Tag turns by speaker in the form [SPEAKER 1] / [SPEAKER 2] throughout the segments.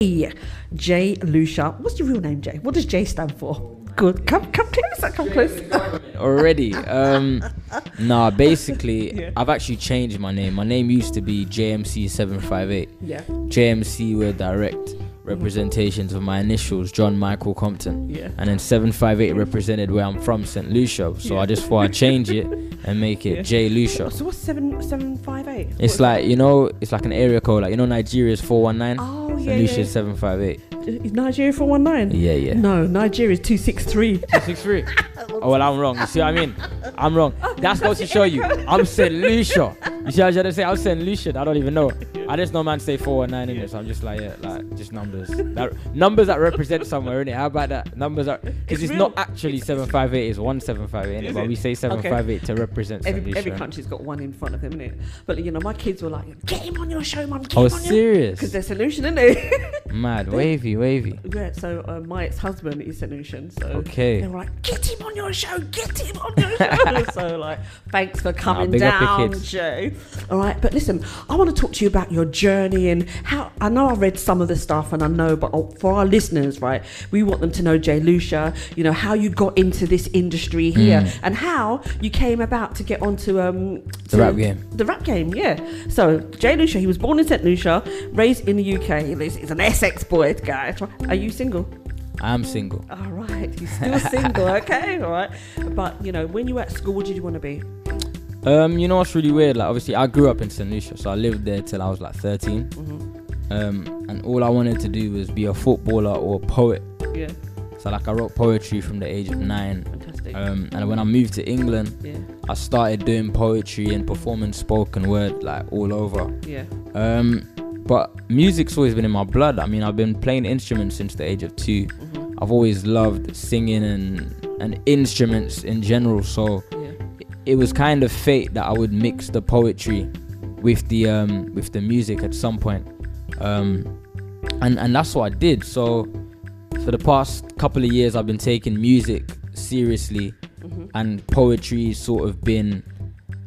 [SPEAKER 1] J Lucia. What's your real name, Jay? What does J stand for? Good. Come, come closer. Come closer.
[SPEAKER 2] already. Um, nah, basically,
[SPEAKER 1] Yeah.
[SPEAKER 2] I've actually changed my name. My name used to be JMC758.
[SPEAKER 1] yeah.
[SPEAKER 2] JMC were direct representations of my initials, John Michael Compton.
[SPEAKER 1] Yeah.
[SPEAKER 2] And then 758 represented where I'm from, St. Lucia. So
[SPEAKER 1] Yeah.
[SPEAKER 2] I just thought I'd change it and make it
[SPEAKER 1] Yeah.
[SPEAKER 2] J. Lucia.
[SPEAKER 1] So what's seven seven five eight?
[SPEAKER 2] It's like, you know, it's like an area code. Like, you know, Nigeria's 419.
[SPEAKER 1] Oh yeah.
[SPEAKER 2] St.
[SPEAKER 1] yeah.
[SPEAKER 2] 758.
[SPEAKER 1] Is Nigeria four one nine?
[SPEAKER 2] Yeah, yeah.
[SPEAKER 1] No, Nigeria is two six three.
[SPEAKER 2] 263. Oh, well, I'm wrong. You see what I mean? I'm wrong. That's supposed to show you. I'm St. Lucia. You see what I'm trying to say? I'm St. Lucia. I don't even know. I just know man say 419 in it, so I'm just like, yeah, like, just numbers. That, numbers that represent somewhere, innit? How about that? Numbers that, because
[SPEAKER 1] It's
[SPEAKER 2] it's, not actually 758, it's 1758, innit?
[SPEAKER 1] Is
[SPEAKER 2] But
[SPEAKER 1] it?
[SPEAKER 2] we say 758 to represent.
[SPEAKER 1] Every, every country's got one in front of them, innit? But you know, my kids were like, "Get him on your show, mum. Get
[SPEAKER 2] Oh,
[SPEAKER 1] him on
[SPEAKER 2] serious?
[SPEAKER 1] Because they're St. Lucian, isn't it?
[SPEAKER 2] Mad, wavy, wavy.
[SPEAKER 1] yeah. So uh, my ex-husband is St. Lucian. So
[SPEAKER 2] Okay.
[SPEAKER 1] they were like, "Get him on your show. Get him on your show." so like, thanks for coming
[SPEAKER 2] your
[SPEAKER 1] down. Joe. All right, but listen, I want to talk to you about your journey and how. I know I read some of the stuff, and I know, but uh, for our listeners, right, we want them to know J Lucia. You know how you got into this industry here,
[SPEAKER 2] Mm.
[SPEAKER 1] and how you came about to get onto um
[SPEAKER 2] The rap game.
[SPEAKER 1] the rap game, yeah. So J Lucia, he was born in St Lucia, raised in the UK. He's, he's an Essex boy, guy. Are you single?
[SPEAKER 2] I'm single.
[SPEAKER 1] All right, he's still single. Okay, all right. But you know, when you were at school, what did you want to be?
[SPEAKER 2] Um, you know what's really weird? Like, obviously, I grew up in St. Lucia, so I lived there till I was like 13.
[SPEAKER 1] Mm-hmm.
[SPEAKER 2] Um, and all I wanted to do was be a footballer or a poet.
[SPEAKER 1] Yeah,
[SPEAKER 2] So like I wrote poetry from the age of nine.
[SPEAKER 1] fantastic.
[SPEAKER 2] Um, and when I moved to England,
[SPEAKER 1] yeah,
[SPEAKER 2] I started doing poetry and performing spoken word like all over.
[SPEAKER 1] yeah,
[SPEAKER 2] Um, but music's always been in my blood. I mean, I've been playing instruments since the age of two.
[SPEAKER 1] hmm
[SPEAKER 2] I've always loved singing and and instruments in general. So it was kind of fate that I would mix the poetry with the um, with the music at some point. Um, and and that's what I did. So for the past couple of years, I've been taking music seriously,
[SPEAKER 1] hmm
[SPEAKER 2] and poetry sort of been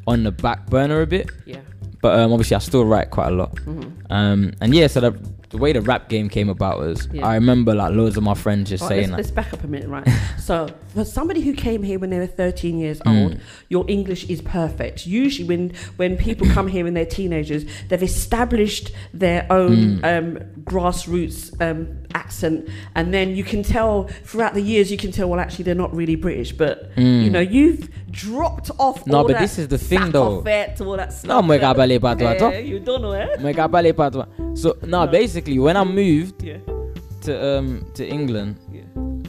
[SPEAKER 2] on the back burner a bit.
[SPEAKER 1] yeah.
[SPEAKER 2] But um, obviously, I still write quite a lot.
[SPEAKER 1] hmm
[SPEAKER 2] Um, and yeah, so the, the way the rap game came about was
[SPEAKER 1] Yeah.
[SPEAKER 2] I remember like loads of my friends just
[SPEAKER 1] Right,
[SPEAKER 2] saying
[SPEAKER 1] let's,
[SPEAKER 2] like,
[SPEAKER 1] let's back up a minute, right? so, for somebody who came here when they were 13 years
[SPEAKER 2] Mm.
[SPEAKER 1] old, your English is perfect. Usually, when when people come here when they're teenagers, they've established their own
[SPEAKER 2] Mm.
[SPEAKER 1] um, grassroots um, accent, and then you can tell throughout the years, you can tell, well, actually, they're not really British, but
[SPEAKER 2] Mm.
[SPEAKER 1] you know, you've dropped off.
[SPEAKER 2] No, but this is the thing, though.
[SPEAKER 1] it, all that stuff.
[SPEAKER 2] No, bale patwa,
[SPEAKER 1] yeah, you don't know, eh?
[SPEAKER 2] Mwega bale patwa. So now
[SPEAKER 1] No.
[SPEAKER 2] basically, when I moved
[SPEAKER 1] Yeah,
[SPEAKER 2] to um to England,
[SPEAKER 1] yeah,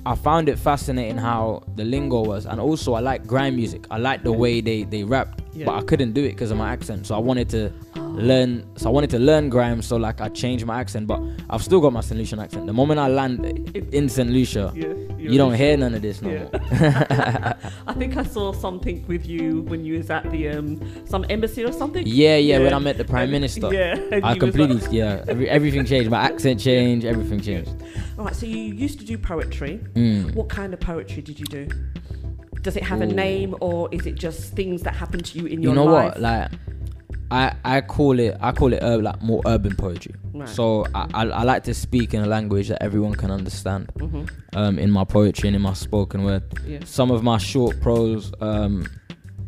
[SPEAKER 2] I found it fascinating how the lingo was, and also I like grime music. I like the way they they rapped,
[SPEAKER 1] Yeah.
[SPEAKER 2] but I couldn't do it because of my accent. So I wanted to learn. So I wanted to learn grime. So like I changed my accent, but I've still got my St. Lucian accent. The moment I land in St. Lucia,
[SPEAKER 1] yeah.
[SPEAKER 2] you don't hear none of this no
[SPEAKER 1] Yeah.
[SPEAKER 2] more.
[SPEAKER 1] I think I saw something with you when you was at the um some embassy or something.
[SPEAKER 2] Yeah, yeah.
[SPEAKER 1] yeah.
[SPEAKER 2] When I met the prime
[SPEAKER 1] And-
[SPEAKER 2] minister,
[SPEAKER 1] Yeah,
[SPEAKER 2] I
[SPEAKER 1] you
[SPEAKER 2] completely
[SPEAKER 1] like-
[SPEAKER 2] yeah. Every, everything changed. My accent changed. Everything changed.
[SPEAKER 1] All right, so you used to do poetry.
[SPEAKER 2] Mm.
[SPEAKER 1] What kind of poetry did you do? Does it have a name or is it just things that happen to you in
[SPEAKER 2] You
[SPEAKER 1] your life?
[SPEAKER 2] You know what? Like, I I call it I call it uh, like more urban poetry.
[SPEAKER 1] Right.
[SPEAKER 2] So I, I I like to speak in a language that everyone can understand.
[SPEAKER 1] hmm
[SPEAKER 2] Um, in my poetry and in my spoken word.
[SPEAKER 1] Yeah.
[SPEAKER 2] Some of my short prose, um,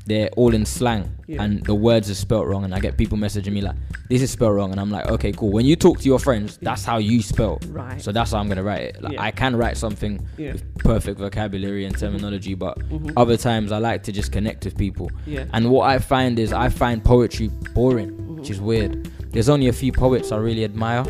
[SPEAKER 2] they're all in slang,
[SPEAKER 1] Yeah.
[SPEAKER 2] and the words are spelt wrong. And I get people messaging me like, "This is spelled wrong," and I'm like, "Okay, cool." When you talk to your friends, that's how you spell.
[SPEAKER 1] Right.
[SPEAKER 2] So that's how I'm gonna write it. Like
[SPEAKER 1] Yeah.
[SPEAKER 2] I can write something
[SPEAKER 1] Yeah.
[SPEAKER 2] with perfect vocabulary and terminology, but
[SPEAKER 1] Mhm.
[SPEAKER 2] other times I like to just connect with people.
[SPEAKER 1] Yeah.
[SPEAKER 2] And what I find is I find poetry boring,
[SPEAKER 1] Mm-hmm.
[SPEAKER 2] which is weird. There's only a few poets I really admire.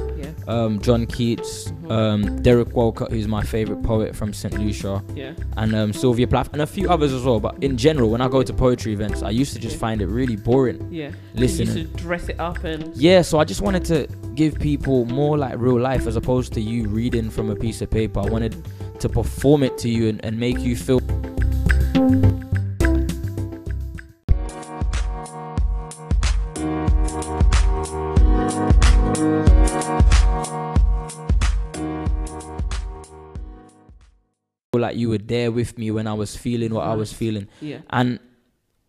[SPEAKER 2] Um, John Keats, um, Derek Walcott, who's my favorite poet from St. Lucia,
[SPEAKER 1] Yeah.
[SPEAKER 2] and um, Sylvia Plath, and a few others as well. But in general, when I go to poetry events, I used to just
[SPEAKER 1] Yeah.
[SPEAKER 2] find it really boring.
[SPEAKER 1] Yeah.
[SPEAKER 2] Listen.
[SPEAKER 1] You used to dress it up and
[SPEAKER 2] Yeah, so I just wanted to give people more like real life as opposed to you reading from a piece of paper. I wanted to perform it to you and, and make you feel. There with me when I was feeling what I was feeling.
[SPEAKER 1] yeah.
[SPEAKER 2] And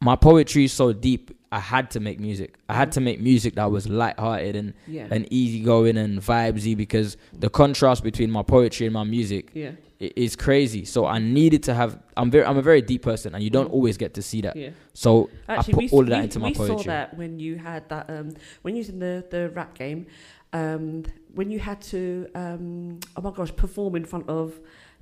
[SPEAKER 2] my poetry is so deep. I had to make music. I had to make music that was light-hearted and
[SPEAKER 1] Yeah.
[SPEAKER 2] and easygoing and vibesy because the contrast between my poetry and my music
[SPEAKER 1] yeah.
[SPEAKER 2] is crazy. So I needed to have. I'm very. I'm a very deep person, and you don't always get to see that.
[SPEAKER 1] Yeah.
[SPEAKER 2] So
[SPEAKER 1] Actually,
[SPEAKER 2] I
[SPEAKER 1] we,
[SPEAKER 2] put all of
[SPEAKER 1] we,
[SPEAKER 2] that into my poetry.
[SPEAKER 1] we
[SPEAKER 2] poetry.
[SPEAKER 1] saw that when you had that um, when you was in the, the rap game, um, when you had to um, oh my gosh perform in front of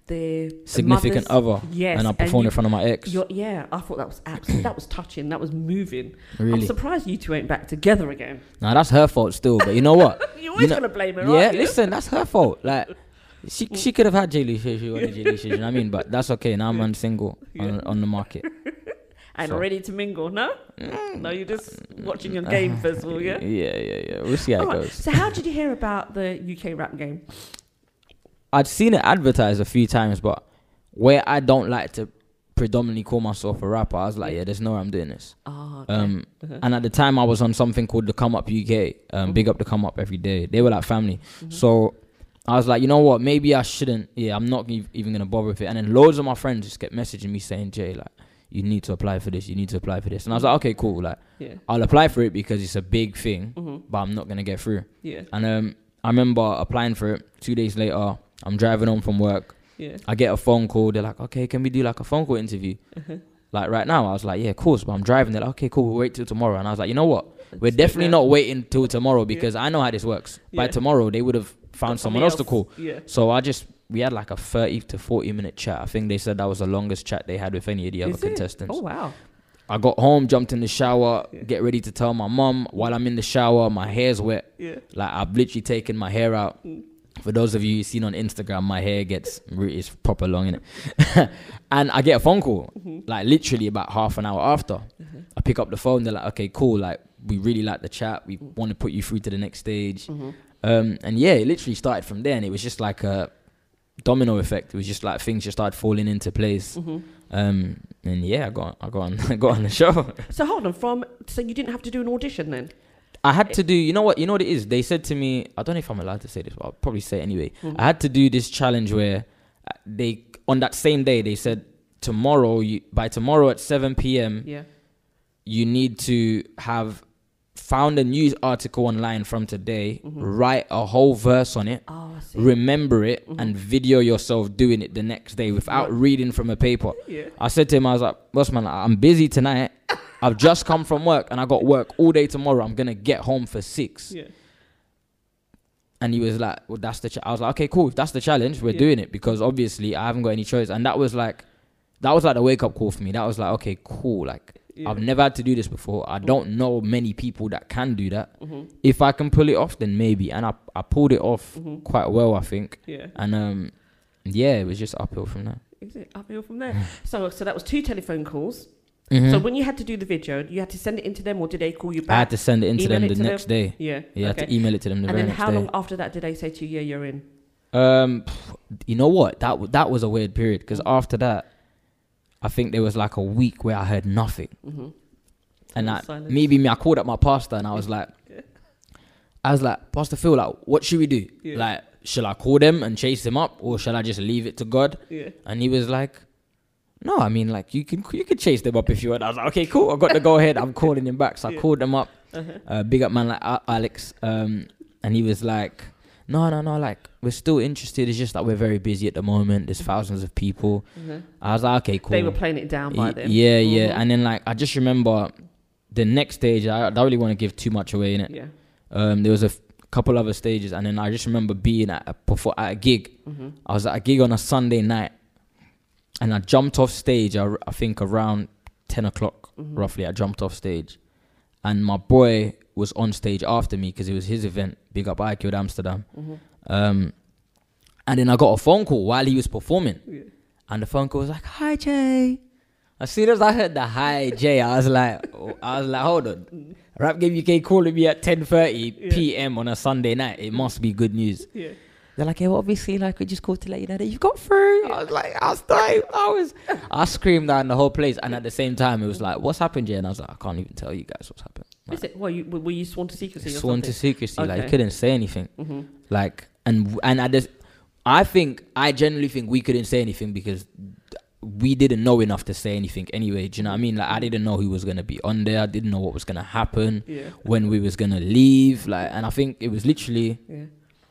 [SPEAKER 1] the
[SPEAKER 2] Significant
[SPEAKER 1] mothers.
[SPEAKER 2] other,
[SPEAKER 1] Yes,
[SPEAKER 2] and I performed
[SPEAKER 1] you-
[SPEAKER 2] in front of my ex.
[SPEAKER 1] Yeah, I thought that was absolutely that was touching. That was moving.
[SPEAKER 2] Really?
[SPEAKER 1] I'm surprised you two ain't back together again.
[SPEAKER 2] Now that's her fault still. But you know what?
[SPEAKER 1] You're always
[SPEAKER 2] know-
[SPEAKER 1] gonna blame her,
[SPEAKER 2] yeah,
[SPEAKER 1] aren't you?
[SPEAKER 2] listen, that's her fault. Like. She, she could have had J Lucia if she wanted J Lucia, you know what I mean? But that's okay. Now I'm on single on, on the market.
[SPEAKER 1] and
[SPEAKER 2] So-
[SPEAKER 1] ready to mingle. No, mm. no, you're just watching your game festival. Yeah.
[SPEAKER 2] Yeah, yeah, yeah. We'll see how it
[SPEAKER 1] Alright,
[SPEAKER 2] goes.
[SPEAKER 1] So how did you hear about the UK rap game?
[SPEAKER 2] I'd seen it advertised a few times, but where I don't like to predominantly call myself a rapper, I was like, yeah, there's no way I'm doing this.
[SPEAKER 1] Oh, okay.
[SPEAKER 2] Um,
[SPEAKER 1] Uh-huh.
[SPEAKER 2] and at the time, I was on something called the Come Up UK. Um, big up the Come Up every day. They were like family. So I was like, you know what? Maybe I shouldn't. Yeah, I'm not even gonna bother with it. And then loads of my friends just kept messaging me saying, Jay, like, you need to apply for this. You need to apply for this. And I was like, okay, cool. Like,
[SPEAKER 1] yeah.
[SPEAKER 2] I'll apply for it because it's a big thing,
[SPEAKER 1] hmm
[SPEAKER 2] but I'm not gonna get through.
[SPEAKER 1] Yeah.
[SPEAKER 2] And um, I remember applying for it. Two days later, I'm driving home from work.
[SPEAKER 1] Yeah.
[SPEAKER 2] I get a phone call. They're like, okay, can we do like a phone call interview?
[SPEAKER 1] Uh-huh.
[SPEAKER 2] Like right now, I was like, yeah, of course. But I'm driving. They're like, okay, cool. We'll wait till tomorrow. And I was like, you know what? We're
[SPEAKER 1] Let's
[SPEAKER 2] definitely not waiting till tomorrow because I know how this works. By
[SPEAKER 1] Yeah.
[SPEAKER 2] tomorrow, they would have found someone else to call.
[SPEAKER 1] Yeah.
[SPEAKER 2] So I just we had like a 30 to 40 minute chat. I think they said that was the longest chat they had with any of the other
[SPEAKER 1] it?
[SPEAKER 2] contestants.
[SPEAKER 1] Oh wow.
[SPEAKER 2] I got home, jumped in the shower,
[SPEAKER 1] Yeah.
[SPEAKER 2] get ready to tell my mum. While I'm in the shower, my hair's wet.
[SPEAKER 1] Yeah.
[SPEAKER 2] Like I've literally taken my hair out.
[SPEAKER 1] Mm.
[SPEAKER 2] For those of you who've seen on Instagram, my hair gets it's proper long in it, and I get a phone call
[SPEAKER 1] Mm-hmm.
[SPEAKER 2] like literally about half an hour after. I pick up the phone. They're like, "Okay, cool. Like we really like the chat. We want to put you through to the next stage."
[SPEAKER 1] Mm-hmm.
[SPEAKER 2] Um, and yeah, it literally started from there, and it was just like a domino effect. It was just like things just started falling into place.
[SPEAKER 1] Mm-hmm.
[SPEAKER 2] Um, and yeah, I got I got on I got on the show.
[SPEAKER 1] So hold on. From so you didn't have to do an audition then?
[SPEAKER 2] I had to do, you know what, you know what it is. They said to me, I don't know if I'm allowed to say this, but I'll probably say it anyway.
[SPEAKER 1] Mhm.
[SPEAKER 2] I had to do this challenge where uh, they on that same day they said tomorrow you by tomorrow at 7 p.m.
[SPEAKER 1] Yeah.
[SPEAKER 2] you need to have found a news article online from today,
[SPEAKER 1] Mhm.
[SPEAKER 2] write a whole verse on it,
[SPEAKER 1] Oh,
[SPEAKER 2] remember it,
[SPEAKER 1] Mhm.
[SPEAKER 2] and video yourself doing it the next day without
[SPEAKER 1] Right.
[SPEAKER 2] reading from a paper.
[SPEAKER 1] yeah.
[SPEAKER 2] I said to him, I was like, boss man, I'm busy tonight. I've just come from work and I got work all day tomorrow. I'm gonna get home for six.
[SPEAKER 1] Yeah.
[SPEAKER 2] And he was like, well, that's the. Ch-. I was like, okay, cool. If that's the challenge, we're
[SPEAKER 1] Yeah.
[SPEAKER 2] doing it because obviously I haven't got any choice. And that was like, that was like the wake up call for me. That was like, okay, cool. Like
[SPEAKER 1] Yeah.
[SPEAKER 2] I've never had to do this before. I don't know many people that can do that.
[SPEAKER 1] Mhm.
[SPEAKER 2] If I can pull it off, then maybe. And I, I pulled it off
[SPEAKER 1] Mhm.
[SPEAKER 2] quite well, I think.
[SPEAKER 1] Yeah.
[SPEAKER 2] And um, yeah, it was just uphill from there.
[SPEAKER 1] Is it uphill from there? so so that was two telephone calls.
[SPEAKER 2] Mhm.
[SPEAKER 1] So when you had to do the video, you had to send it into them, or did they call you back?
[SPEAKER 2] I had to send it into
[SPEAKER 1] Email
[SPEAKER 2] them the next
[SPEAKER 1] them?
[SPEAKER 2] day.
[SPEAKER 1] Yeah.
[SPEAKER 2] Yeah, I had to email it to them the
[SPEAKER 1] and then how
[SPEAKER 2] day.
[SPEAKER 1] long after that did they say to you, "Yeah, you're in"?
[SPEAKER 2] Um, you know what? That w- that was a weird period because
[SPEAKER 1] Mm.
[SPEAKER 2] after that, I think there was like a week where I heard nothing,
[SPEAKER 1] Mm-hmm.
[SPEAKER 2] and that
[SPEAKER 1] silence.
[SPEAKER 2] maybe me. I called up my pastor and I was like,
[SPEAKER 1] Yeah.
[SPEAKER 2] I was like, Pastor Phil, like, what should we do?
[SPEAKER 1] Yeah.
[SPEAKER 2] Like, shall I call them and chase them up, or shall I just leave it to God?
[SPEAKER 1] Yeah.
[SPEAKER 2] And he was like, No, I mean, like, you can you can chase them up if you want. I was like, Okay, cool. I got to go ahead. I'm calling him back, so I called them up.
[SPEAKER 1] Uh-huh.
[SPEAKER 2] Uh, big up man like Alex, um, and he was like, "No, no, no, like we're still interested. It's just that we're very busy at the moment. There's thousands of people."
[SPEAKER 1] Uh-huh.
[SPEAKER 2] I was like, "Okay, cool."
[SPEAKER 1] They were playing it down by then.
[SPEAKER 2] Yeah, yeah.
[SPEAKER 1] Mhm.
[SPEAKER 2] And then like I just remember the next stage. I, I don't really want to give too much away in it.
[SPEAKER 1] Yeah.
[SPEAKER 2] Um, there was a f- couple other stages, and then I just remember being at a perfor- at a gig.
[SPEAKER 1] Mm-hmm.
[SPEAKER 2] I was at a gig on a Sunday night, and I jumped off stage. I, I think around ten o'clock,
[SPEAKER 1] Mhm.
[SPEAKER 2] roughly. I jumped off stage, and my boy was on stage after me because it was his event. Big up I killed Amsterdam.
[SPEAKER 1] Mm-hmm.
[SPEAKER 2] Um, and then I got a phone call while he was performing,
[SPEAKER 1] Yeah.
[SPEAKER 2] and the phone call was like, "Hi Jay." As soon as I heard the "Hi Jay," I was like, oh, I was like, "Hold on." Rap Game UK calling me at 10:30
[SPEAKER 1] Yeah.
[SPEAKER 2] p.m. on a Sunday night. It must be good news.
[SPEAKER 1] Yeah.
[SPEAKER 2] They're like, yeah, well, obviously, like, we just called to let you know that you got through. I was like, I was dying. I was, I screamed down the whole place. And at the same time, it was like, what's happened, Jay? And I was like, I can't even tell you guys what's happened. Like,
[SPEAKER 1] Is it? Well, you were you sworn to secrecy? or
[SPEAKER 2] sworn to
[SPEAKER 1] something?
[SPEAKER 2] secrecy. Like,
[SPEAKER 1] Okay.
[SPEAKER 2] couldn't say anything.
[SPEAKER 1] Mm-hmm.
[SPEAKER 2] Like, and and I just, I think, I genuinely think we couldn't say anything because we didn't know enough to say anything anyway. Do you know what I mean? Like I didn't know who was gonna be on there. I didn't know what was gonna happen
[SPEAKER 1] Yeah.
[SPEAKER 2] when we was gonna leave. Like, and I think it was literally,
[SPEAKER 1] Yeah.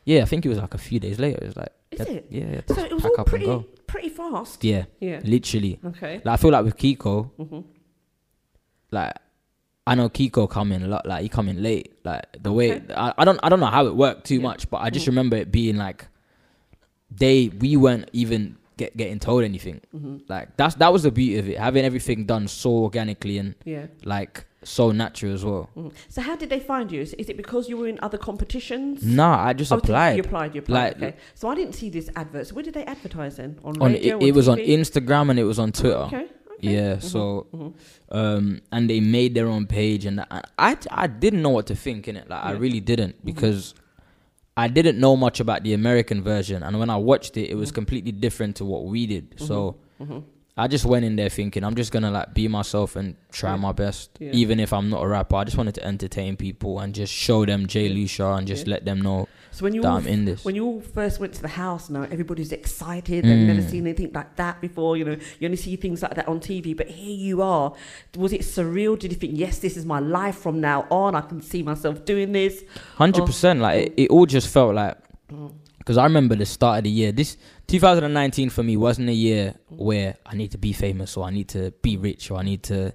[SPEAKER 2] yeah, I think it was like a few days later. It was like,
[SPEAKER 1] Is
[SPEAKER 2] yeah,
[SPEAKER 1] it?
[SPEAKER 2] yeah,
[SPEAKER 1] So it was
[SPEAKER 2] pack
[SPEAKER 1] all pretty pretty fast.
[SPEAKER 2] yeah,
[SPEAKER 1] Yeah.
[SPEAKER 2] literally.
[SPEAKER 1] Okay.
[SPEAKER 2] Like I feel like with Kiko,
[SPEAKER 1] hmm
[SPEAKER 2] like I know Kiko come in a lot, like he come in late. Like the way I, I don't I don't know how it worked too
[SPEAKER 1] Yeah.
[SPEAKER 2] much, but I just
[SPEAKER 1] Mhm.
[SPEAKER 2] remember it being like they we weren't even get getting told anything.
[SPEAKER 1] hmm
[SPEAKER 2] Like that's that was the beauty of it, having everything done so organically and
[SPEAKER 1] Yeah.
[SPEAKER 2] like so natural as well.
[SPEAKER 1] Mhm. So how did they find you? Is, is it because you were in other competitions?
[SPEAKER 2] Nah, I just
[SPEAKER 1] Oh,
[SPEAKER 2] applied.
[SPEAKER 1] You applied. You applied.
[SPEAKER 2] Like-
[SPEAKER 1] okay. So I didn't see this advert. So where did they advertise then? On,
[SPEAKER 2] on
[SPEAKER 1] radio?
[SPEAKER 2] it, it was on Instagram and it was on Twitter.
[SPEAKER 1] Okay.
[SPEAKER 2] Yeah,
[SPEAKER 1] Mhm,
[SPEAKER 2] so
[SPEAKER 1] mhm.
[SPEAKER 2] um, and they made their own page, and I I, I didn't know what to think in it. Like I really didn't
[SPEAKER 1] Mhm.
[SPEAKER 2] because I didn't know much about the American version, and when I watched it, it was
[SPEAKER 1] Mhm.
[SPEAKER 2] completely different to what we did. So. I just went in there thinking I'm just gonna like be myself and try
[SPEAKER 1] Yeah.
[SPEAKER 2] my best,
[SPEAKER 1] Yeah.
[SPEAKER 2] even if I'm not a rapper. I just wanted to entertain people and just show them Jay. Lucia and just
[SPEAKER 1] Yeah.
[SPEAKER 2] let them know
[SPEAKER 1] So when you
[SPEAKER 2] that
[SPEAKER 1] all
[SPEAKER 2] I'm in this.
[SPEAKER 1] when you all first went to the house, now everybody's excited. They've never
[SPEAKER 2] Mm.
[SPEAKER 1] seen anything like that before. You know, you only see things like that on TV, but here you are. Was it surreal? Did you think, yes, this is my life from now on? I can see myself doing this.
[SPEAKER 2] Hundred percent. Like it, it all just felt like because I remember the start of the year. This 2019 for me wasn't a year where I need to be famous or I need to be rich or I need to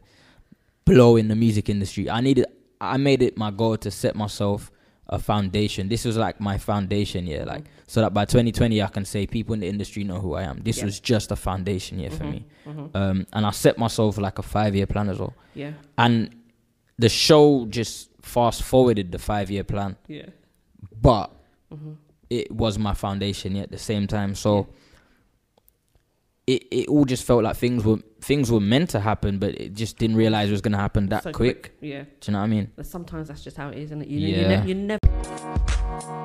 [SPEAKER 2] blow in the music industry. I needed. I made it my goal to set myself a foundation. This was like my foundation year, like so that by 2020 I can say people in the industry know who I am. This
[SPEAKER 1] Yeah.
[SPEAKER 2] was just a foundation year for
[SPEAKER 1] Mhm,
[SPEAKER 2] me,
[SPEAKER 1] mhm.
[SPEAKER 2] um, and I set myself like a five year plan as well.
[SPEAKER 1] Yeah,
[SPEAKER 2] And the show just fast forwarded the five year plan,
[SPEAKER 1] yeah.
[SPEAKER 2] but
[SPEAKER 1] hmm
[SPEAKER 2] it was my foundation yet at the same time. So it, it all just felt like things were things were meant to happen, but it just didn't realize it was gonna happen that
[SPEAKER 1] So
[SPEAKER 2] quick.
[SPEAKER 1] Yeah.
[SPEAKER 2] Do you know what I mean?
[SPEAKER 1] But sometimes that's just how it is, isn't it? You,
[SPEAKER 2] Yeah.
[SPEAKER 1] you, ne- you never.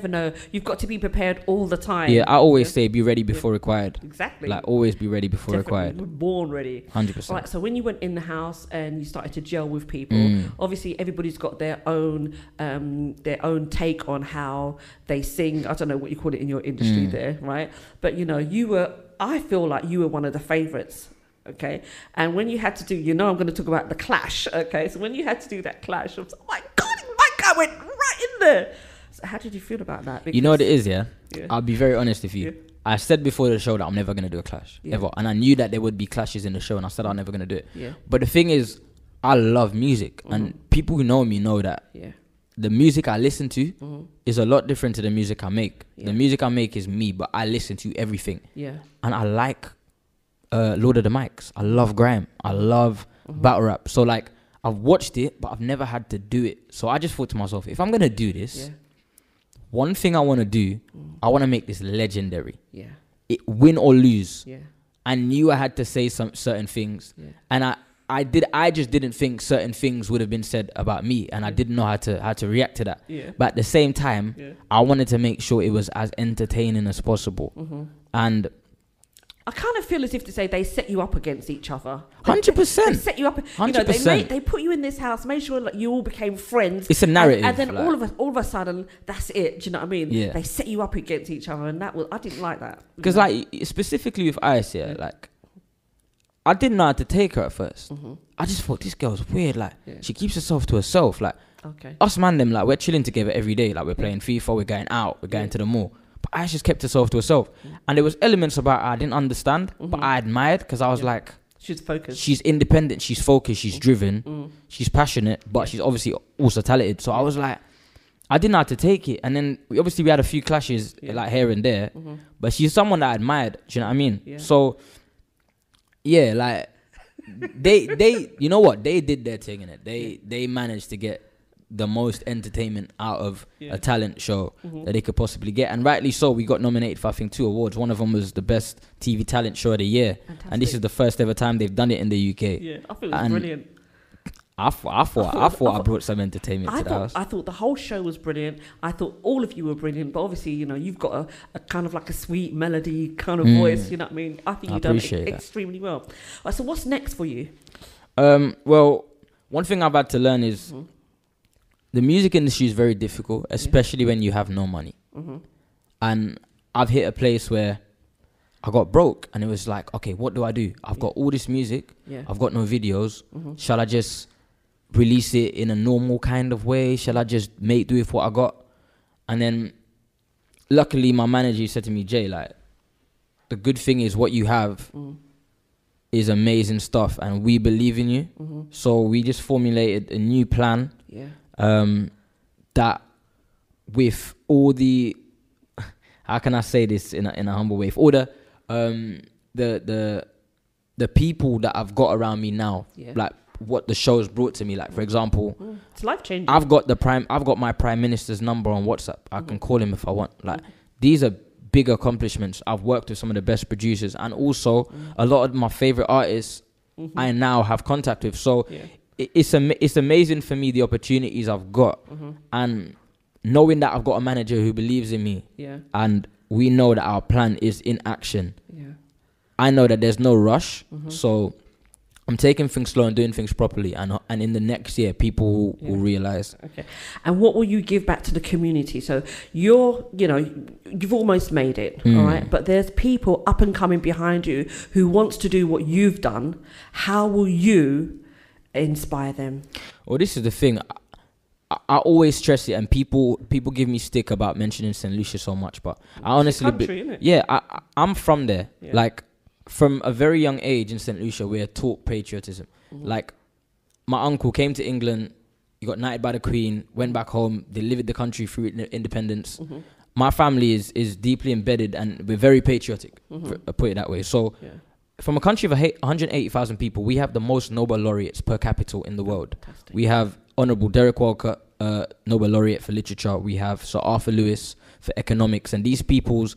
[SPEAKER 1] Never know. You've got to be prepared all the time.
[SPEAKER 2] Yeah, I always say be ready before required.
[SPEAKER 1] exactly.
[SPEAKER 2] Like always be ready before
[SPEAKER 1] Definitely.
[SPEAKER 2] required.
[SPEAKER 1] Born ready.
[SPEAKER 2] Hundred percent.
[SPEAKER 1] Right. So when you went in the house and you started to gel with people,
[SPEAKER 2] Mm.
[SPEAKER 1] obviously everybody's got their own um, their own take on how they sing. I don't know what you call it in your industry
[SPEAKER 2] Mm.
[SPEAKER 1] there, right? But you know, you were. I feel like you were one of the favorites. Okay, and when you had to do, you know, I'm going to talk about the clash. Okay, so when you had to do that clash, I was, oh my god, my guy went right in there. So how did you feel about that?
[SPEAKER 2] You know what it is, yeah?
[SPEAKER 1] Yeah.
[SPEAKER 2] I'll be very honest with you.
[SPEAKER 1] Yeah.
[SPEAKER 2] I said before the show that I'm never gonna do a clash.
[SPEAKER 1] Yeah.
[SPEAKER 2] Ever. And I knew that there would be clashes in the show and I said I'm never gonna do it.
[SPEAKER 1] yeah,
[SPEAKER 2] But the thing is, I love music and
[SPEAKER 1] Mhm.
[SPEAKER 2] people who know me know that
[SPEAKER 1] yeah,
[SPEAKER 2] the music I listen to
[SPEAKER 1] mhm,
[SPEAKER 2] is a lot different to the music I make.
[SPEAKER 1] Yeah.
[SPEAKER 2] The music I make is me, but I listen to everything.
[SPEAKER 1] yeah,
[SPEAKER 2] And I like uh, Lord of the Mics. I love grime. I love
[SPEAKER 1] mhm.
[SPEAKER 2] battle rap. So like I've watched it, but I've never had to do it. So I just thought to myself, if I'm gonna do this, one thing I wanna do,
[SPEAKER 1] mm,
[SPEAKER 2] I wanna make this legendary.
[SPEAKER 1] yeah,
[SPEAKER 2] It win or lose.
[SPEAKER 1] yeah,
[SPEAKER 2] I knew I had to say some certain things.
[SPEAKER 1] yeah.
[SPEAKER 2] And I, I did I just didn't think certain things would have been said about me and I didn't know how to how to react to that.
[SPEAKER 1] Yeah.
[SPEAKER 2] But at the same time,
[SPEAKER 1] Yeah.
[SPEAKER 2] I wanted to make sure it was as entertaining as possible.
[SPEAKER 1] hmm
[SPEAKER 2] And
[SPEAKER 1] I kind of feel as if to say they set you up against each other. They-
[SPEAKER 2] hundred
[SPEAKER 1] They
[SPEAKER 2] percent.
[SPEAKER 1] set you up. You know,
[SPEAKER 2] Hundred
[SPEAKER 1] they made, they put you in this house, made sure that you all became friends.
[SPEAKER 2] It's a narrative.
[SPEAKER 1] And, then
[SPEAKER 2] like-
[SPEAKER 1] all of a all of a sudden, that's it. Do you know what I mean?
[SPEAKER 2] Yeah.
[SPEAKER 1] They set you up against each other, and that was I didn't like that.
[SPEAKER 2] Because like specifically with Ice, yeah,
[SPEAKER 1] Yeah.
[SPEAKER 2] like I didn't know how to take her at first.
[SPEAKER 1] hmm
[SPEAKER 2] I just thought this girl's weird. Like
[SPEAKER 1] Yeah.
[SPEAKER 2] she keeps herself to herself. Like
[SPEAKER 1] Okay.
[SPEAKER 2] us man, them like we're chilling together every day. Like we're playing FIFA, we're going out, we're going
[SPEAKER 1] Yeah.
[SPEAKER 2] to the mall. But Ice just kept herself to herself, and there was elements about her I didn't understand, but
[SPEAKER 1] Mhm.
[SPEAKER 2] I admired because I was
[SPEAKER 1] Yeah.
[SPEAKER 2] like,
[SPEAKER 1] She's focused.
[SPEAKER 2] she's independent, she's focused, she's driven,
[SPEAKER 1] Mm.
[SPEAKER 2] she's passionate, but
[SPEAKER 1] Yeah.
[SPEAKER 2] she's obviously also talented. So I was like, I didn't know how to take it, and then we, obviously we had a few clashes
[SPEAKER 1] Yeah.
[SPEAKER 2] like here and there.
[SPEAKER 1] hmm
[SPEAKER 2] But she's someone that I admired. Do you know what I mean? So, yeah, like they they you know what they did their thing in it. They they managed to get the most entertainment out of
[SPEAKER 1] Yeah.
[SPEAKER 2] a talent show
[SPEAKER 1] Mhm.
[SPEAKER 2] that they could possibly get, and rightly so. We got nominated for I think two awards. One of them was the best TV talent show of the year, and this is the first ever time they've done it in the UK.
[SPEAKER 1] yeah. I think it was
[SPEAKER 2] and
[SPEAKER 1] brilliant.
[SPEAKER 2] I thought I thought I
[SPEAKER 1] I
[SPEAKER 2] thought,
[SPEAKER 1] thought-
[SPEAKER 2] I,
[SPEAKER 1] thought-
[SPEAKER 2] brought some entertainment
[SPEAKER 1] I
[SPEAKER 2] to the
[SPEAKER 1] thought
[SPEAKER 2] house.
[SPEAKER 1] I thought the whole show was brilliant. I thought all of you were brilliant, but obviously, you know, you've got a, a kind of like a sweet melody kind of
[SPEAKER 2] Mm.
[SPEAKER 1] voice. You know what I mean? I think you've done it extremely well. Right, so what's next for you?
[SPEAKER 2] Um, well, one thing I've had to learn is
[SPEAKER 1] Mhm.
[SPEAKER 2] The music industry is very difficult, especially when you have no money.
[SPEAKER 1] Mhm.
[SPEAKER 2] And I've hit a place where I got broke, and it was like, okay, what do I do? I've got all this music,
[SPEAKER 1] Yeah.
[SPEAKER 2] I've got no videos.
[SPEAKER 1] Mhm.
[SPEAKER 2] Shall I just release it in a normal kind of way? Shall I just make do with what I got? And then, luckily, my manager said to me, Jay, like, the good thing is what you have
[SPEAKER 1] Mm.
[SPEAKER 2] is amazing stuff, and we believe in you.
[SPEAKER 1] Mhm.
[SPEAKER 2] So we just formulated a new plan
[SPEAKER 1] Yeah.
[SPEAKER 2] Um, that with all the how can I say this in a, in a humble way? With all the um, the the the people that I've got around me now,
[SPEAKER 1] Yeah.
[SPEAKER 2] like what the show's brought to me. Like for example,
[SPEAKER 1] Mm. It's life changing.
[SPEAKER 2] I've got the prime. I've got my prime minister's number on WhatsApp. I can call him if I want. Like these are big accomplishments. I've worked with some of the best producers, and also a lot of my favorite artists. I now have contact with. So
[SPEAKER 1] Yeah.
[SPEAKER 2] It, it's ama- it's amazing for me the opportunities I've got, and knowing that I've got a manager who believes in me,
[SPEAKER 1] Yeah.
[SPEAKER 2] and we know that our plan is in action.
[SPEAKER 1] Yeah.
[SPEAKER 2] I know that there's no rush, so I'm taking things slow and doing things properly, and and in the next year, people will, will realize.
[SPEAKER 1] Okay. And what will you give back to the community? So you're, you know, you've almost made it,
[SPEAKER 2] Mm.
[SPEAKER 1] all right? But there's people up and coming behind you who wants to do what you've done. How will you inspire them?
[SPEAKER 2] Well, this is the thing. I, I, I always stress it, and people people give me stick about mentioning St. Lucia so much, but I honestly,
[SPEAKER 1] country, innit?
[SPEAKER 2] yeah, I, I- I'm from there.
[SPEAKER 1] Yeah.
[SPEAKER 2] Like from a very young age in St. Lucia, we're taught patriotism.
[SPEAKER 1] Mm-hmm.
[SPEAKER 2] Like my uncle came to England, he got knighted by the Queen, went back home, delivered the country through independence.
[SPEAKER 1] Mm-hmm.
[SPEAKER 2] My family is is deeply embedded, and we're very patriotic. f- uh, put it that way. So.
[SPEAKER 1] Yeah.
[SPEAKER 2] From a country of 180,000 people, we have the most Nobel laureates per capita in the world.
[SPEAKER 1] Fantastic.
[SPEAKER 2] We have Honorable Derek Walcott, uh, Nobel laureate for literature. We have Sir Arthur Lewis for economics, and these people's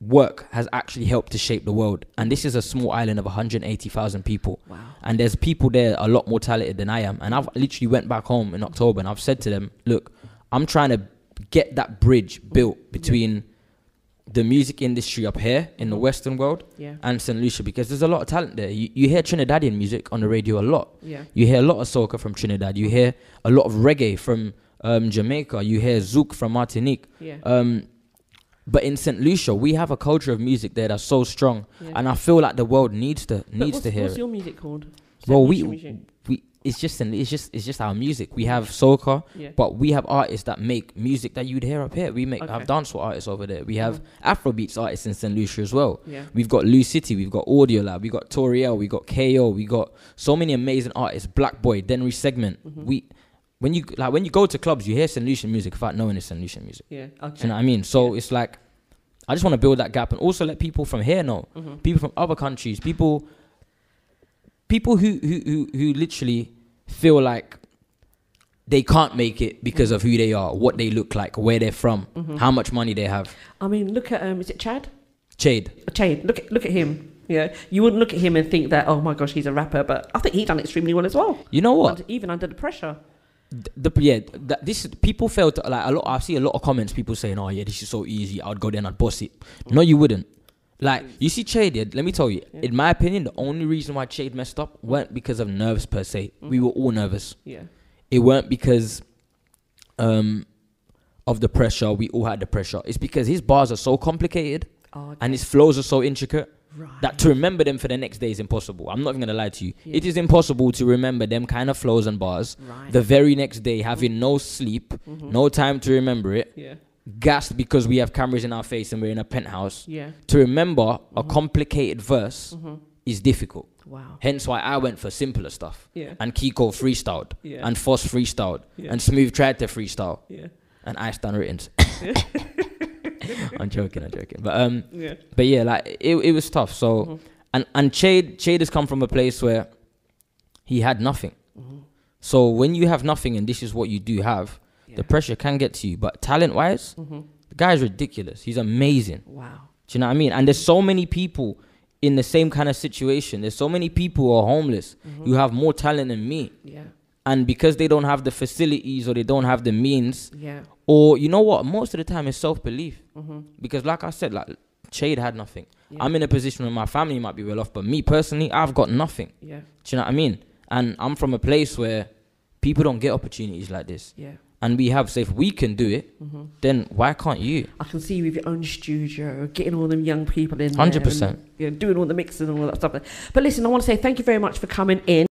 [SPEAKER 2] work has actually helped to shape the world. And this is a small island of 180,000 people,
[SPEAKER 1] Wow.
[SPEAKER 2] and there's people there a lot more talented than I am. And I've literally went back home in October, and I've said to them, "Look, I'm trying to get that bridge built between the music industry up here in the Western world
[SPEAKER 1] Yeah.
[SPEAKER 2] and St. Lucia because there's a lot of talent there. You, you hear Trinidadian music on the radio a lot.
[SPEAKER 1] Yeah.
[SPEAKER 2] You hear a lot of soca from Trinidad. You hear a lot of reggae from um, Jamaica. You hear zouk from Martinique.
[SPEAKER 1] Yeah.
[SPEAKER 2] Um, but in St. Lucia, we have a culture of music there that's so strong,
[SPEAKER 1] Yeah.
[SPEAKER 2] and I feel like the world needs to
[SPEAKER 1] But
[SPEAKER 2] needs to hear
[SPEAKER 1] what's
[SPEAKER 2] it.
[SPEAKER 1] your music called?
[SPEAKER 2] Well, we
[SPEAKER 1] music.
[SPEAKER 2] we it's just an, it's just it's just our music. We have soca,
[SPEAKER 1] Yeah.
[SPEAKER 2] but we have artists that make music that you'd hear up here. We make
[SPEAKER 1] Okay.
[SPEAKER 2] have dancehall artists over there. We have Afrobeats artists in St. Lucia as well.
[SPEAKER 1] Yeah.
[SPEAKER 2] We've got Lou City, we've got Audio Lab, we got Toriel, we got KO, we got so many amazing artists. Black Boy, Denry Segment.
[SPEAKER 1] Mm-hmm.
[SPEAKER 2] We when you like when you go to clubs, you hear St. Lucian music without knowing it's St. Lucian music.
[SPEAKER 1] Yeah.
[SPEAKER 2] Do
[SPEAKER 1] Okay.
[SPEAKER 2] you know what I mean? So it's like I just want to build that gap and also let people from here know,
[SPEAKER 1] Mm-hmm.
[SPEAKER 2] people from other countries, people, people who who who, who literally feel like they can't make it because of who they are, what they look like, where they're from,
[SPEAKER 1] Mm-hmm.
[SPEAKER 2] how much money they have.
[SPEAKER 1] I mean, look at um, is it Chad?
[SPEAKER 2] Chade,
[SPEAKER 1] Chad. Look at look at him. Yeah. You wouldn't look at him and think that oh my gosh he's a rapper, but I think he done extremely well as well.
[SPEAKER 2] you know what?
[SPEAKER 1] Even under the pressure.
[SPEAKER 2] the yeah that this people felt like a lot I see a lot of comments people saying oh yeah this is so easy I'd go there and I'd boss it no you wouldn't like you see Chade yeah, let me tell you in my opinion the only reason why Chade messed up weren't because of nerves per se we were all nervous
[SPEAKER 1] Yeah.
[SPEAKER 2] it weren't because um of the pressure we all had the pressure it's because his bars are so complicated
[SPEAKER 1] Oh,
[SPEAKER 2] and his flows are so intricate
[SPEAKER 1] Right.
[SPEAKER 2] that to remember them for the next day is impossible I'm not even gonna lie to you
[SPEAKER 1] Yeah.
[SPEAKER 2] it is impossible to remember them kind of flows and bars
[SPEAKER 1] Right.
[SPEAKER 2] the very next day having no sleep,
[SPEAKER 1] Mm-hmm.
[SPEAKER 2] no time to remember it,
[SPEAKER 1] yeah.
[SPEAKER 2] Gassed because we have cameras in our face and we're in a penthouse.
[SPEAKER 1] Yeah.
[SPEAKER 2] To remember a
[SPEAKER 1] Mm-hmm.
[SPEAKER 2] complicated verse is difficult.
[SPEAKER 1] Wow.
[SPEAKER 2] Hence why I went for simpler stuff.
[SPEAKER 1] Yeah.
[SPEAKER 2] And Kiko freestyled.
[SPEAKER 1] Yeah.
[SPEAKER 2] And Foss freestyled.
[SPEAKER 1] Yeah.
[SPEAKER 2] And Smooth tried to freestyle.
[SPEAKER 1] Yeah.
[SPEAKER 2] And I stand written. I'm joking, I'm joking. But um
[SPEAKER 1] Yeah.
[SPEAKER 2] but yeah, like it, it was tough. So
[SPEAKER 1] Mm-hmm.
[SPEAKER 2] and and Chade Chade has come from a place where he had nothing.
[SPEAKER 1] Mm-hmm.
[SPEAKER 2] So when you have nothing and this is what you do have, the pressure can get to you. But talent wise,
[SPEAKER 1] Mm-hmm.
[SPEAKER 2] the guy's ridiculous. He's amazing.
[SPEAKER 1] Wow.
[SPEAKER 2] Do you know what I mean? And there's so many people in the same kind of situation. There's so many people who are homeless
[SPEAKER 1] Mm-hmm.
[SPEAKER 2] who have more talent than me.
[SPEAKER 1] Yeah.
[SPEAKER 2] And because they don't have the facilities or they don't have the means,
[SPEAKER 1] Yeah.
[SPEAKER 2] or you know what, most of the time it's self belief.
[SPEAKER 1] Mm-hmm.
[SPEAKER 2] Because like I said, like Chade had nothing.
[SPEAKER 1] Yeah.
[SPEAKER 2] I'm in a position where my family might be well off, but me personally, I've got nothing.
[SPEAKER 1] Yeah.
[SPEAKER 2] Do you know what I mean? And I'm from a place where people don't get opportunities like this.
[SPEAKER 1] Yeah.
[SPEAKER 2] And we have, say, if we can do it,
[SPEAKER 1] Mm-hmm.
[SPEAKER 2] then why can't you?
[SPEAKER 1] I can see you with your own studio, getting all them young people in. there
[SPEAKER 2] 100%.
[SPEAKER 1] and, You know, doing all the mixing and all that stuff. But listen, I want to say thank you very much for coming in.